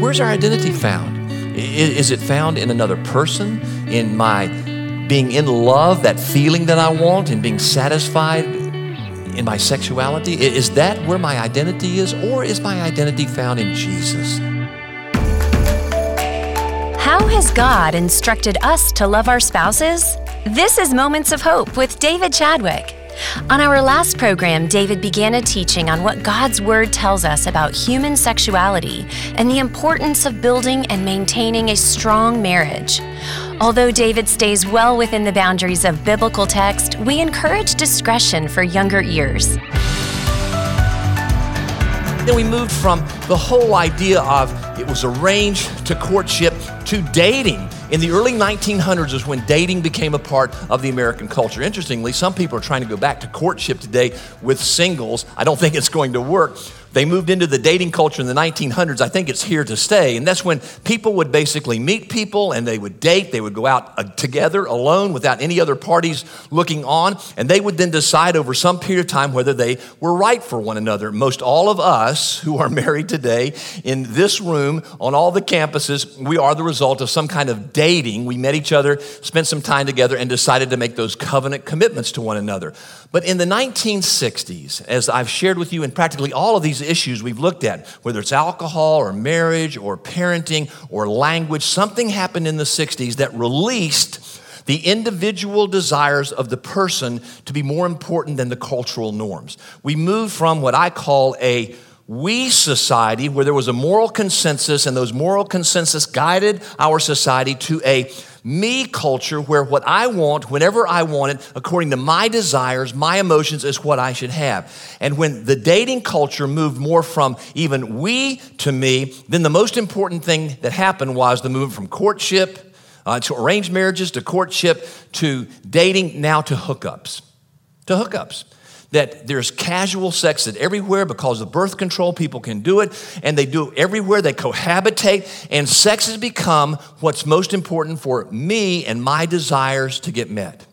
where's our identity found? Is it found in another person, in my being in love, that feeling that I want, and being satisfied in my sexuality? Is that where my identity is, or is my identity found in Jesus? How has God instructed us to love our spouses? This is Moments of Hope with David Chadwick. On our last program, David began a teaching on what God's Word tells us about human sexuality and the importance of building and maintaining a strong marriage. Although David stays well within the boundaries of biblical text, we encourage discretion for younger ears. Then we moved from the whole idea of it was arranged to courtship to dating. In the early 1900s is when dating became a part of the American culture. Interestingly, some people are trying to go back to courtship today with singles. I don't think it's going to work. They moved into the dating culture in the 1900s. I think it's here to stay. And that's when people would basically meet people and they would date. They would go out uh, together alone without any other parties looking on. And they would then decide over some period of time whether they were right for one another. Most all of us who are married today in this room, on all the campuses, we are the result of some kind of dating. We met each other, spent some time together, and decided to make those covenant commitments to one another. But in the 1960s, as I've shared with you in practically all of these issues we've looked at, whether it's alcohol or marriage or parenting or language, something happened in the 60s that released the individual desires of the person to be more important than the cultural norms. We moved from what I call a we society where there was a moral consensus and those moral consensus guided our society to a me culture where what I want, whenever I want it, according to my desires, my emotions, is what I should have. And when the dating culture moved more from even we to me, then the most important thing that happened was the move from courtship uh, to arranged marriages to courtship to dating, now to hookups. To hookups that there's casual sex that everywhere because of birth control people can do it and they do it everywhere they cohabitate and sex has become what's most important for me and my desires to get met.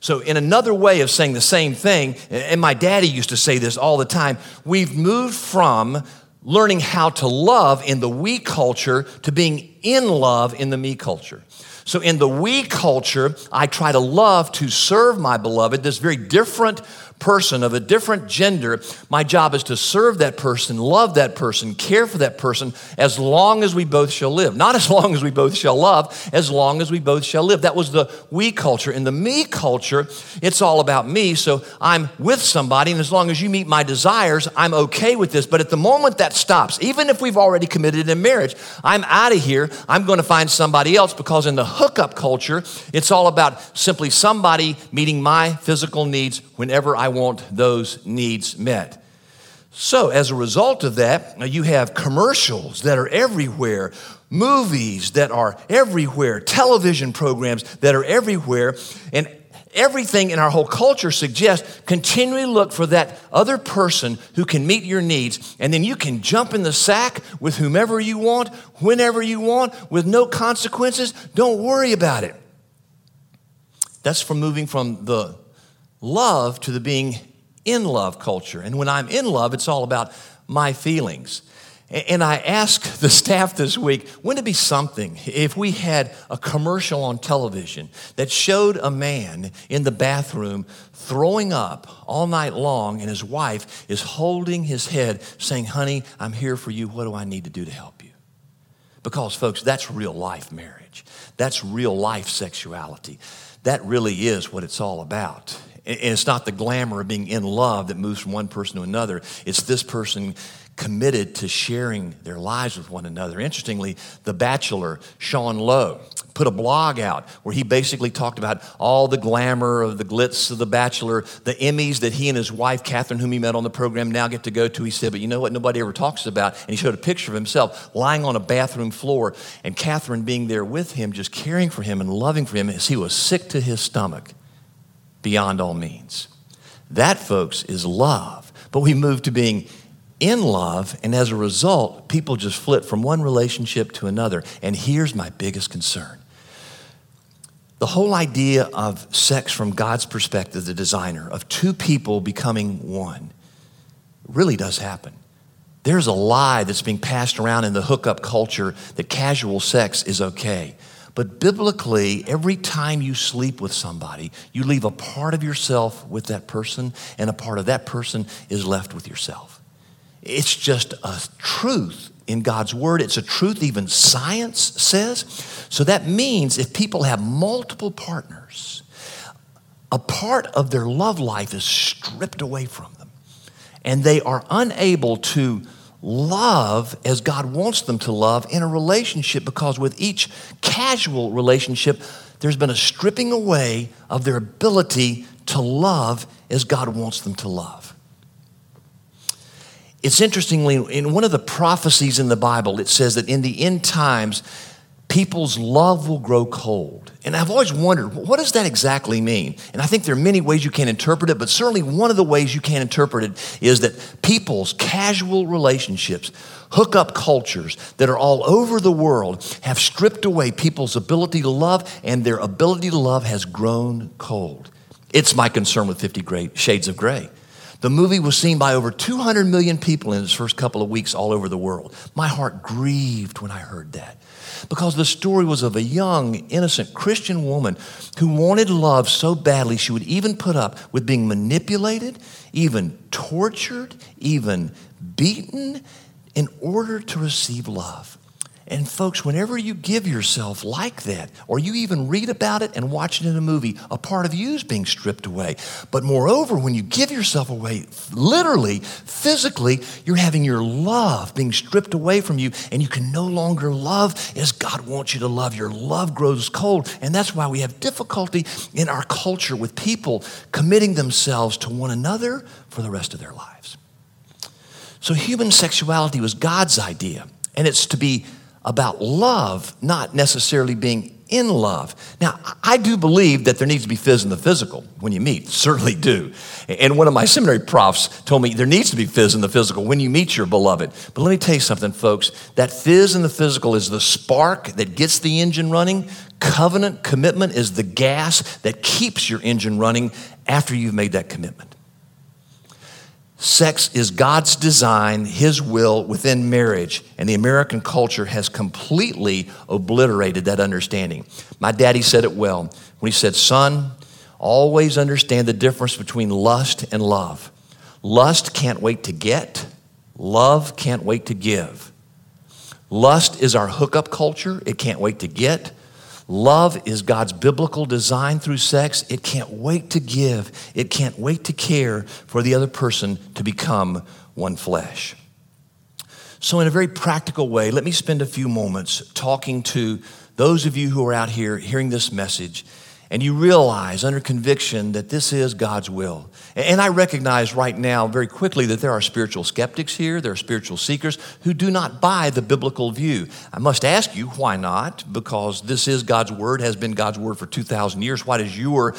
So in another way of saying the same thing and my daddy used to say this all the time we've moved from learning how to love in the we culture to being in love in the me culture. So, in the we culture, I try to love to serve my beloved, this very different person of a different gender, my job is to serve that person, love that person, care for that person as long as we both shall live. Not as long as we both shall love, as long as we both shall live. That was the we culture. In the me culture, it's all about me. So I'm with somebody, and as long as you meet my desires, I'm okay with this. But at the moment that stops, even if we've already committed in marriage, I'm out of here. I'm going to find somebody else because in the hookup culture, it's all about simply somebody meeting my physical needs whenever I want those needs met. So, as a result of that, you have commercials that are everywhere, movies that are everywhere, television programs that are everywhere, and everything in our whole culture suggests continually look for that other person who can meet your needs, and then you can jump in the sack with whomever you want, whenever you want, with no consequences. Don't worry about it. That's from moving from the love to the being in love culture. And when I'm in love, it's all about my feelings. And I asked the staff this week, wouldn't it be something if we had a commercial on television that showed a man in the bathroom throwing up all night long and his wife is holding his head saying, Honey, I'm here for you. What do I need to do to help you? Because, folks, that's real life marriage. That's real life sexuality. That really is what it's all about. And it's not the glamour of being in love that moves from one person to another. It's this person committed to sharing their lives with one another. Interestingly, The Bachelor, Sean Lowe, put a blog out where he basically talked about all the glamour of the glitz of The Bachelor, the Emmys that he and his wife, Catherine, whom he met on the program, now get to go to. He said, but you know what nobody ever talks about? And he showed a picture of himself lying on a bathroom floor and Catherine being there with him, just caring for him and loving for him as he was sick to his stomach beyond all means. That, folks, is love. But we move to being in love, and as a result, people just flip from one relationship to another. And here's my biggest concern the whole idea of sex from God's perspective, the designer, of two people becoming one, really does happen. There's a lie that's being passed around in the hookup culture that casual sex is okay. But biblically, every time you sleep with somebody, you leave a part of yourself with that person, and a part of that person is left with yourself. It's just a truth in God's word. It's a truth even science says. So that means if people have multiple partners, a part of their love life is stripped away from them, and they are unable to love as God wants them to love in a relationship because with each casual relationship, there's been a stripping away of their ability to love as God wants them to love. It's interestingly, in one of the prophecies in the Bible, it says that in the end times, people's love will grow cold. And I've always wondered, what does that exactly mean? And I think there are many ways you can interpret it, but certainly one of the ways you can interpret it is that people's casual relationships, hookup cultures that are all over the world have stripped away people's ability to love, and their ability to love has grown cold. It's my concern with 50 Shades of Grey. The movie was seen by over 200 million people in its first couple of weeks all over the world. My heart grieved when I heard that because the story was of a young, innocent Christian woman who wanted love so badly she would even put up with being manipulated, even tortured, even beaten in order to receive love. And folks, whenever you give yourself like that, or you even read about it and watch it in a movie, a part of you is being stripped away. But moreover, when you give yourself away, literally, physically, you're having your love being stripped away from you, and you can no longer love as God wants you to love. Your love grows cold. And that's why we have difficulty in our culture with people committing themselves to one another for the rest of their lives. So, human sexuality was God's idea, and it's to be about love, not necessarily being in love. Now, I do believe that there needs to be phys in the physical when you meet, certainly do. And one of my seminary profs told me there needs to be phys in the physical when you meet your beloved. But let me tell you something, folks. That phys in the physical is the spark that gets the engine running. Covenant commitment is the gas that keeps your engine running after you've made that commitment. Sex is God's design, His will within marriage, and the American culture has completely obliterated that understanding. My daddy said it well when he said, Son, always understand the difference between lust and love. Lust can't wait to get, love can't wait to give. Lust is our hookup culture, it can't wait to get. Love is God's biblical design through sex. It can't wait to give, it can't wait to care for the other person to become one flesh. So, in a very practical way, let me spend a few moments talking to those of you who are out here hearing this message and you realize under conviction that this is God's will. And I recognize right now very quickly that there are spiritual skeptics here, there are spiritual seekers who do not buy the biblical view. I must ask you, why not? Because this is God's word, has been God's word for 2,000 years. Why does your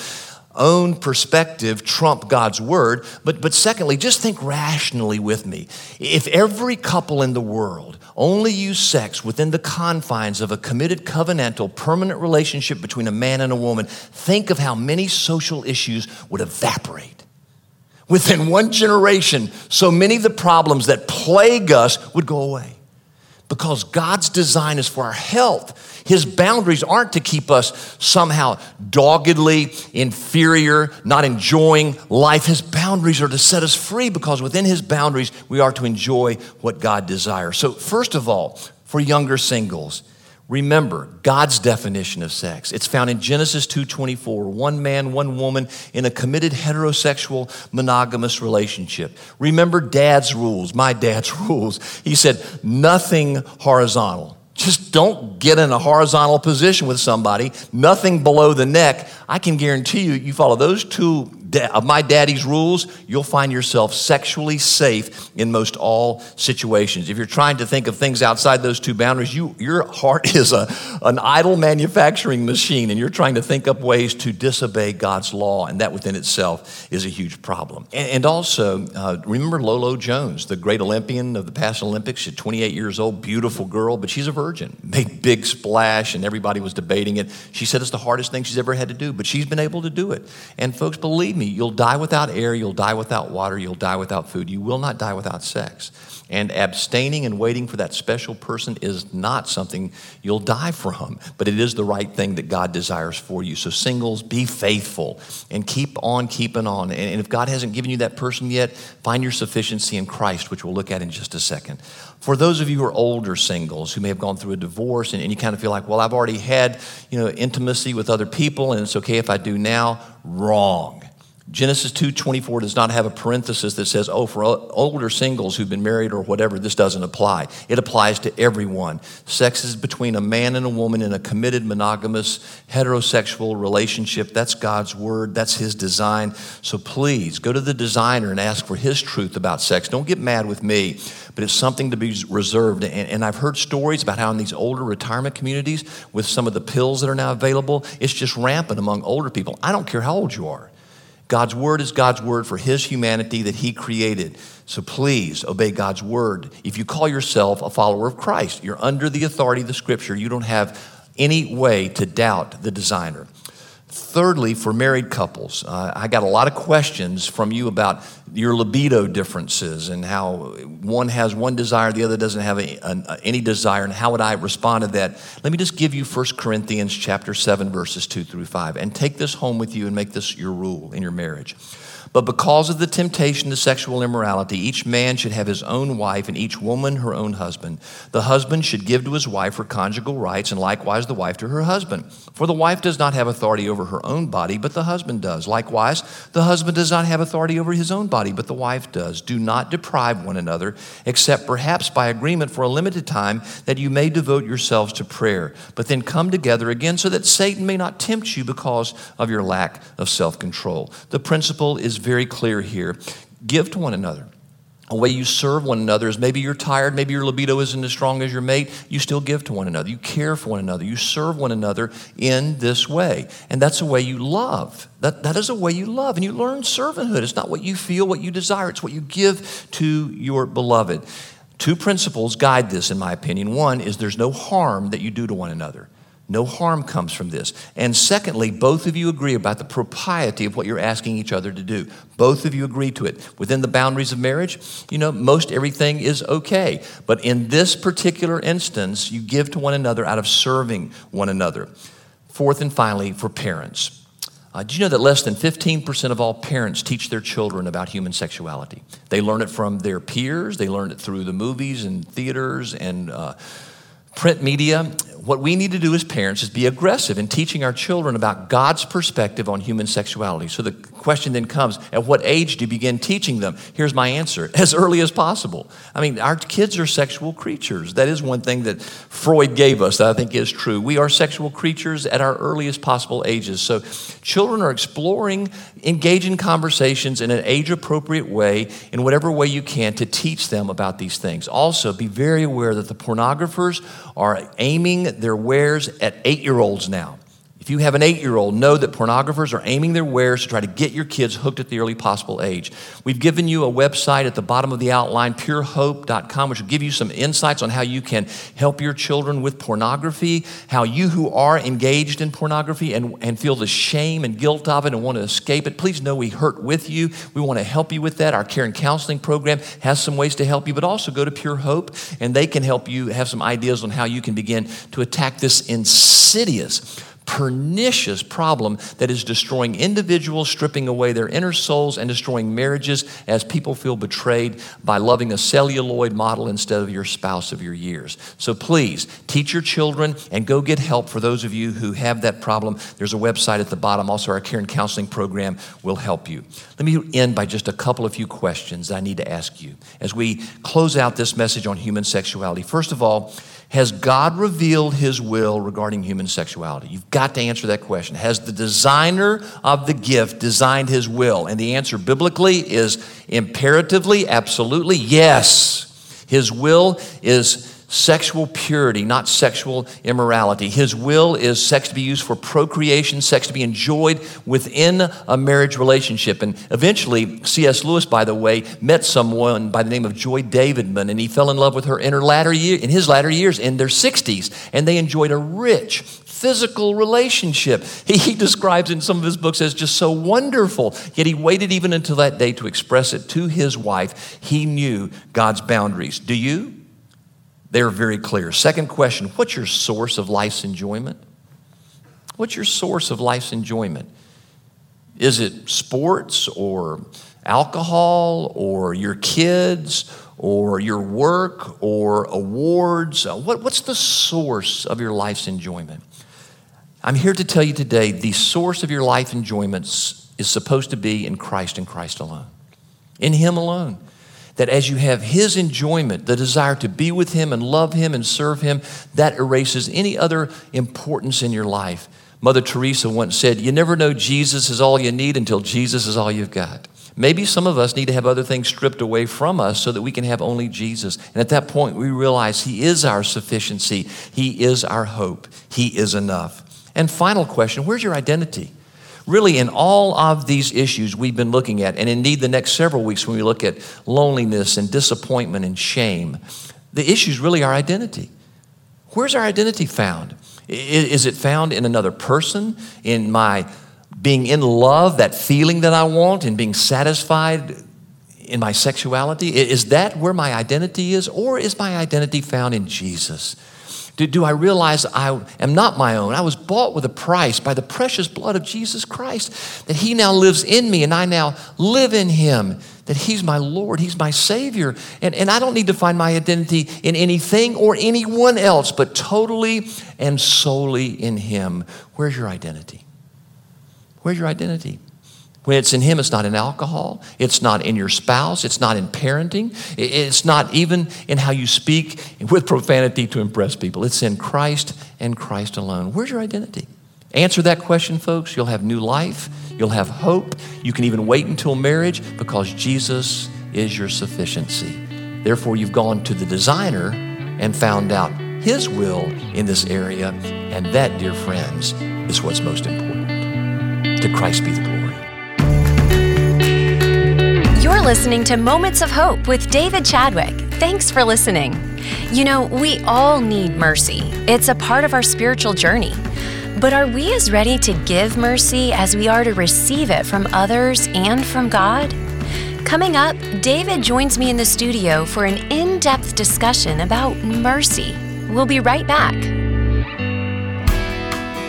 own perspective trump God's word. But, but secondly, just think rationally with me. If every couple in the world only used sex within the confines of a committed, covenantal, permanent relationship between a man and a woman, think of how many social issues would evaporate. Within one generation, so many of the problems that plague us would go away because God's design is for our health. His boundaries aren't to keep us somehow doggedly inferior, not enjoying life. His boundaries are to set us free because within His boundaries, we are to enjoy what God desires. So, first of all, for younger singles, Remember God's definition of sex. It's found in Genesis 2:24, one man, one woman in a committed heterosexual monogamous relationship. Remember dad's rules, my dad's rules. He said nothing horizontal. Just don't get in a horizontal position with somebody, nothing below the neck. I can guarantee you, you follow those two of my daddy's rules, you'll find yourself sexually safe in most all situations. If you're trying to think of things outside those two boundaries, you, your heart is a, an idol manufacturing machine, and you're trying to think up ways to disobey God's law, and that within itself is a huge problem. And, and also, uh, remember Lolo Jones, the great Olympian of the past Olympics? She's 28 years old, beautiful girl, but she's a virgin. Made big splash, and everybody was debating it. She said it's the hardest thing she's ever had to do, but she's been able to do it. And folks, believe me, me, you'll die without air, you'll die without water, you'll die without food. You will not die without sex. And abstaining and waiting for that special person is not something you'll die from, but it is the right thing that God desires for you. So, singles, be faithful and keep on keeping on. And if God hasn't given you that person yet, find your sufficiency in Christ, which we'll look at in just a second. For those of you who are older singles who may have gone through a divorce and, and you kind of feel like, well, I've already had you know, intimacy with other people and it's okay if I do now, wrong. Genesis 2:24 does not have a parenthesis that says, "Oh, for older singles who've been married or whatever, this doesn't apply." It applies to everyone. Sex is between a man and a woman in a committed monogamous heterosexual relationship. That's God's word. That's his design. So please go to the designer and ask for his truth about sex. Don't get mad with me, but it's something to be reserved. And, and I've heard stories about how in these older retirement communities with some of the pills that are now available, it's just rampant among older people. I don't care how old you are. God's word is God's word for his humanity that he created. So please obey God's word. If you call yourself a follower of Christ, you're under the authority of the scripture. You don't have any way to doubt the designer. Thirdly, for married couples, uh, I got a lot of questions from you about your libido differences and how one has one desire, the other doesn't have a, a, any desire, and how would I respond to that? Let me just give you 1 Corinthians chapter 7, verses 2 through 5, and take this home with you and make this your rule in your marriage. But because of the temptation to sexual immorality, each man should have his own wife and each woman her own husband. The husband should give to his wife her conjugal rights, and likewise the wife to her husband. For the wife does not have authority over her own body, but the husband does. Likewise, the husband does not have authority over his own body, but the wife does. Do not deprive one another, except perhaps by agreement for a limited time, that you may devote yourselves to prayer. But then come together again so that Satan may not tempt you because of your lack of self control. The principle is very clear here. Give to one another. A way you serve one another is maybe you're tired, maybe your libido isn't as strong as your mate. You still give to one another. You care for one another. You serve one another in this way. And that's a way you love. That, that is a way you love. And you learn servanthood. It's not what you feel, what you desire, it's what you give to your beloved. Two principles guide this, in my opinion. One is there's no harm that you do to one another. No harm comes from this. And secondly, both of you agree about the propriety of what you're asking each other to do. Both of you agree to it. Within the boundaries of marriage, you know, most everything is okay. But in this particular instance, you give to one another out of serving one another. Fourth and finally, for parents. Uh, do you know that less than 15% of all parents teach their children about human sexuality? They learn it from their peers, they learn it through the movies and theaters and uh, print media what we need to do as parents is be aggressive in teaching our children about God's perspective on human sexuality. So the question then comes at what age do you begin teaching them? Here's my answer as early as possible. I mean, our kids are sexual creatures. That is one thing that Freud gave us that I think is true. We are sexual creatures at our earliest possible ages. So children are exploring, engaging conversations in an age appropriate way, in whatever way you can, to teach them about these things. Also, be very aware that the pornographers are aiming their wares at eight year olds now. If you have an eight year old, know that pornographers are aiming their wares to try to get your kids hooked at the early possible age. We've given you a website at the bottom of the outline, purehope.com, which will give you some insights on how you can help your children with pornography, how you who are engaged in pornography and, and feel the shame and guilt of it and want to escape it, please know we hurt with you. We want to help you with that. Our care and counseling program has some ways to help you, but also go to Pure Hope and they can help you have some ideas on how you can begin to attack this insidious pernicious problem that is destroying individuals, stripping away their inner souls, and destroying marriages as people feel betrayed by loving a celluloid model instead of your spouse of your years. So please teach your children and go get help for those of you who have that problem. There's a website at the bottom. Also, our care and counseling program will help you. Let me end by just a couple of few questions I need to ask you as we close out this message on human sexuality. First of all, has God revealed his will regarding human sexuality? You've got to answer that question. Has the designer of the gift designed his will? And the answer biblically is imperatively, absolutely, yes. His will is sexual purity, not sexual immorality. His will is sex to be used for procreation, sex to be enjoyed within a marriage relationship. And eventually, C.S. Lewis, by the way, met someone by the name of Joy Davidman, and he fell in love with her in her latter year, in his latter years, in their 60s, and they enjoyed a rich, physical relationship. He, he describes in some of his books as just so wonderful. Yet he waited even until that day to express it to his wife. He knew God's boundaries. Do you? They're very clear. Second question What's your source of life's enjoyment? What's your source of life's enjoyment? Is it sports or alcohol or your kids or your work or awards? Uh, what, what's the source of your life's enjoyment? I'm here to tell you today the source of your life enjoyment is supposed to be in Christ and Christ alone, in Him alone. That as you have His enjoyment, the desire to be with Him and love Him and serve Him, that erases any other importance in your life. Mother Teresa once said, You never know Jesus is all you need until Jesus is all you've got. Maybe some of us need to have other things stripped away from us so that we can have only Jesus. And at that point, we realize He is our sufficiency, He is our hope, He is enough. And final question where's your identity? Really, in all of these issues we've been looking at, and indeed the next several weeks when we look at loneliness and disappointment and shame, the issue is really our identity. Where's our identity found? Is it found in another person, in my being in love, that feeling that I want, and being satisfied in my sexuality? Is that where my identity is? Or is my identity found in Jesus? Do, do I realize I am not my own? I was bought with a price by the precious blood of Jesus Christ, that He now lives in me and I now live in Him, that He's my Lord, He's my Savior. And, and I don't need to find my identity in anything or anyone else, but totally and solely in Him. Where's your identity? Where's your identity? When it's in Him, it's not in alcohol. It's not in your spouse. It's not in parenting. It's not even in how you speak with profanity to impress people. It's in Christ and Christ alone. Where's your identity? Answer that question, folks. You'll have new life. You'll have hope. You can even wait until marriage because Jesus is your sufficiency. Therefore, you've gone to the designer and found out His will in this area. And that, dear friends, is what's most important. To Christ be the glory. You're listening to Moments of Hope with David Chadwick. Thanks for listening. You know, we all need mercy, it's a part of our spiritual journey. But are we as ready to give mercy as we are to receive it from others and from God? Coming up, David joins me in the studio for an in depth discussion about mercy. We'll be right back.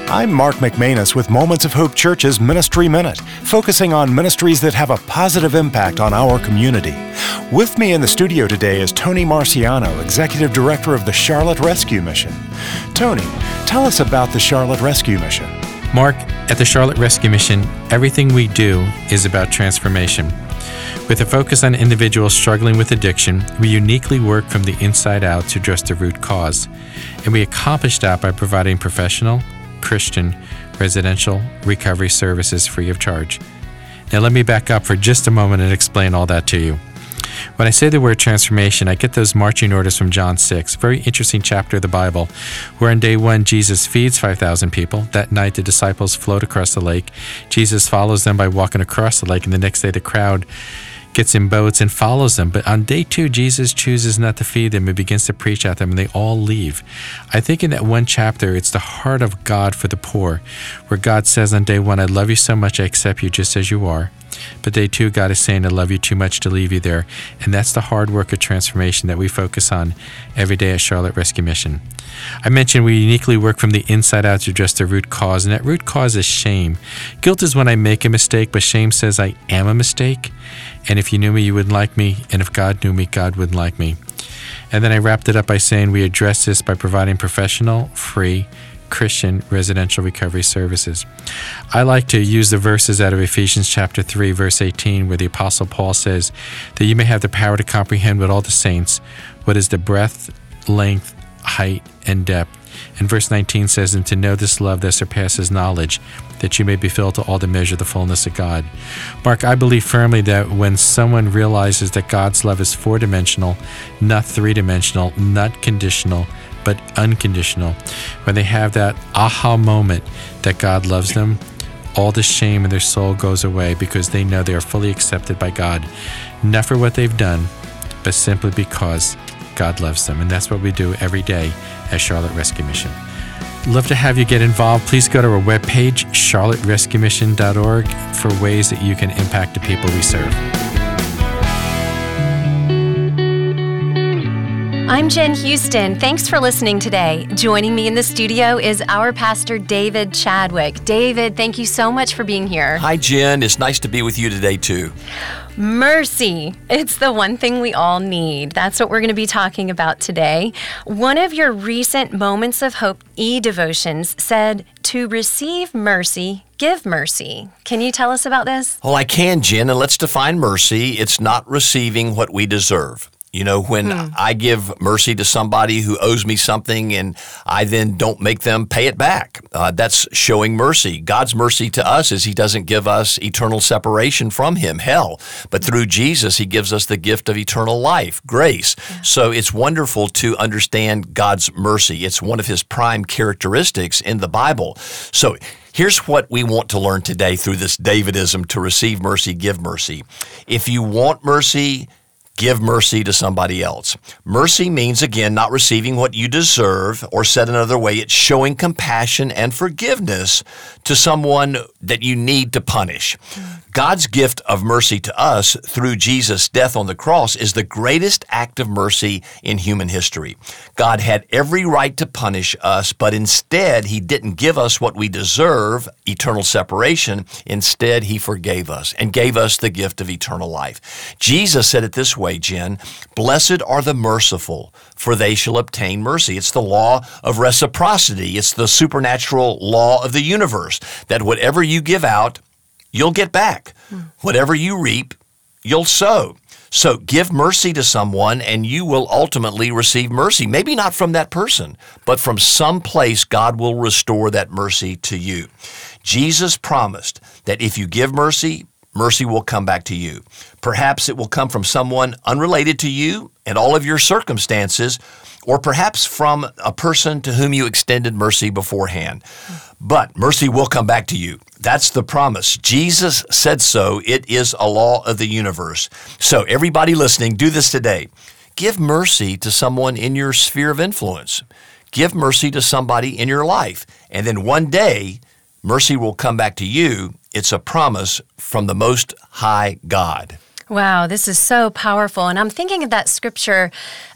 I'm Mark McManus with Moments of Hope Church's Ministry Minute, focusing on ministries that have a positive impact on our community. With me in the studio today is Tony Marciano, Executive Director of the Charlotte Rescue Mission. Tony, tell us about the Charlotte Rescue Mission. Mark, at the Charlotte Rescue Mission, everything we do is about transformation. With a focus on individuals struggling with addiction, we uniquely work from the inside out to address the root cause. And we accomplish that by providing professional, Christian residential recovery services free of charge. Now, let me back up for just a moment and explain all that to you. When I say the word transformation, I get those marching orders from John 6, very interesting chapter of the Bible, where on day one, Jesus feeds 5,000 people. That night, the disciples float across the lake. Jesus follows them by walking across the lake, and the next day, the crowd gets in boats and follows them. But on day two, Jesus chooses not to feed them and begins to preach at them, and they all leave. I think in that one chapter, it's the heart of God for the poor, where God says on day one, I love you so much, I accept you just as you are. But they too, God is saying, I love you too much to leave you there. And that's the hard work of transformation that we focus on every day at Charlotte Rescue Mission. I mentioned we uniquely work from the inside out to address the root cause, and that root cause is shame. Guilt is when I make a mistake, but shame says I am a mistake. And if you knew me, you wouldn't like me. And if God knew me, God wouldn't like me. And then I wrapped it up by saying we address this by providing professional, free, Christian residential recovery services. I like to use the verses out of Ephesians chapter 3 verse 18 where the apostle Paul says that you may have the power to comprehend with all the saints what is the breadth, length, height, and depth. And verse 19 says, And to know this love that surpasses knowledge, that you may be filled to all the measure of the fullness of God. Mark, I believe firmly that when someone realizes that God's love is four dimensional, not three dimensional, not conditional, but unconditional, when they have that aha moment that God loves them, all the shame in their soul goes away because they know they are fully accepted by God, not for what they've done, but simply because God loves them. And that's what we do every day at Charlotte Rescue Mission. Love to have you get involved. Please go to our webpage, charlotterescuemission.org, for ways that you can impact the people we serve. I'm Jen Houston. Thanks for listening today. Joining me in the studio is our pastor, David Chadwick. David, thank you so much for being here. Hi, Jen. It's nice to be with you today, too. Mercy. It's the one thing we all need. That's what we're going to be talking about today. One of your recent Moments of Hope e devotions said, To receive mercy, give mercy. Can you tell us about this? Well, I can, Jen, and let's define mercy. It's not receiving what we deserve. You know, when hmm. I give mercy to somebody who owes me something and I then don't make them pay it back, uh, that's showing mercy. God's mercy to us is He doesn't give us eternal separation from Him, hell, but through Jesus, He gives us the gift of eternal life, grace. Yeah. So it's wonderful to understand God's mercy. It's one of His prime characteristics in the Bible. So Here's what we want to learn today through this Davidism to receive mercy, give mercy. If you want mercy, give mercy to somebody else. Mercy means, again, not receiving what you deserve, or said another way, it's showing compassion and forgiveness to someone that you need to punish. God's gift of mercy to us through Jesus' death on the cross is the greatest act of mercy in human history. God had every right to punish us, but instead, He didn't give us what we deserve, eternal separation. Instead, He forgave us and gave us the gift of eternal life. Jesus said it this way, Jen Blessed are the merciful, for they shall obtain mercy. It's the law of reciprocity, it's the supernatural law of the universe that whatever you give out, you'll get back. Whatever you reap, you'll sow. So give mercy to someone and you will ultimately receive mercy. Maybe not from that person, but from some place God will restore that mercy to you. Jesus promised that if you give mercy, mercy will come back to you. Perhaps it will come from someone unrelated to you and all of your circumstances, or perhaps from a person to whom you extended mercy beforehand. But mercy will come back to you. That's the promise. Jesus said so. It is a law of the universe. So, everybody listening, do this today. Give mercy to someone in your sphere of influence. Give mercy to somebody in your life. And then one day, mercy will come back to you. It's a promise from the Most High God. Wow, this is so powerful. And I'm thinking of that scripture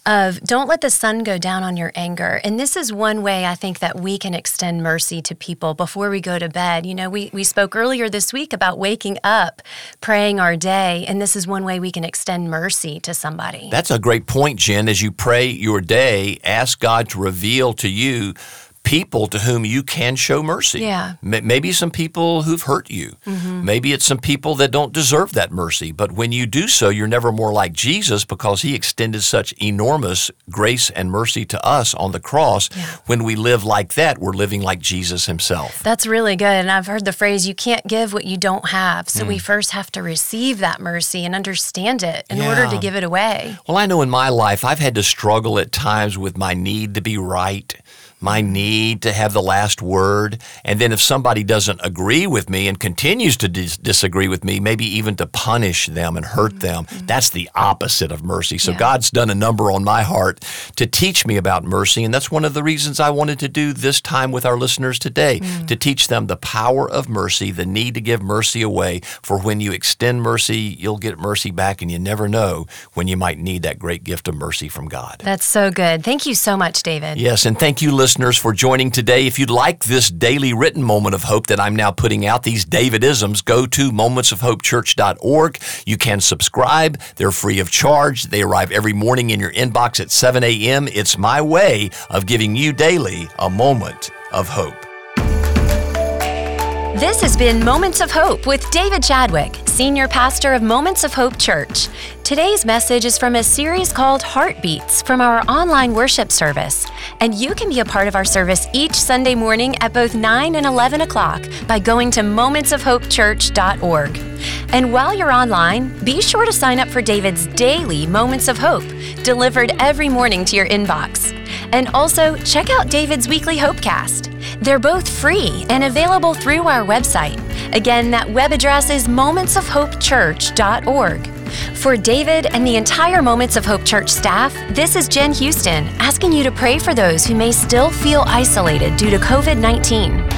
of don't let the sun go down on your anger. And this is one way I think that we can extend mercy to people before we go to bed. You know, we, we spoke earlier this week about waking up, praying our day, and this is one way we can extend mercy to somebody. That's a great point, Jen. As you pray your day, ask God to reveal to you people to whom you can show mercy. Yeah. Maybe some people who've hurt you. Mm-hmm. Maybe it's some people that don't deserve that mercy. But when you do so, you're never more like Jesus because he extended such enormous grace and mercy to us on the cross. Yeah. When we live like that, we're living like Jesus himself. That's really good. And I've heard the phrase, you can't give what you don't have. So mm. we first have to receive that mercy and understand it in yeah. order to give it away. Well, I know in my life, I've had to struggle at times with my need to be right my need to have the last word. And then if somebody doesn't agree with me and continues to dis- disagree with me, maybe even to punish them and hurt mm-hmm. them, mm-hmm. that's the opposite of mercy. So yeah. God's done a number on my heart to teach me about mercy. And that's one of the reasons I wanted to do this time with our listeners today mm. to teach them the power of mercy, the need to give mercy away. For when you extend mercy, you'll get mercy back, and you never know when you might need that great gift of mercy from God. That's so good. Thank you so much, David. Yes, and thank you, listeners listeners for joining today. If you'd like this daily written moment of hope that I'm now putting out, these Davidisms, go to momentsofhopechurch.org. You can subscribe. They're free of charge. They arrive every morning in your inbox at 7 a.m. It's my way of giving you daily a moment of hope. This has been Moments of Hope with David Chadwick, Senior Pastor of Moments of Hope Church. Today's message is from a series called Heartbeats from our online worship service. And you can be a part of our service each Sunday morning at both 9 and 11 o'clock by going to momentsofhopechurch.org. And while you're online, be sure to sign up for David's daily Moments of Hope, delivered every morning to your inbox. And also, check out David's weekly Hopecast. They're both free and available through our website. Again, that web address is momentsofhopechurch.org. For David and the entire Moments of Hope Church staff, this is Jen Houston asking you to pray for those who may still feel isolated due to COVID 19.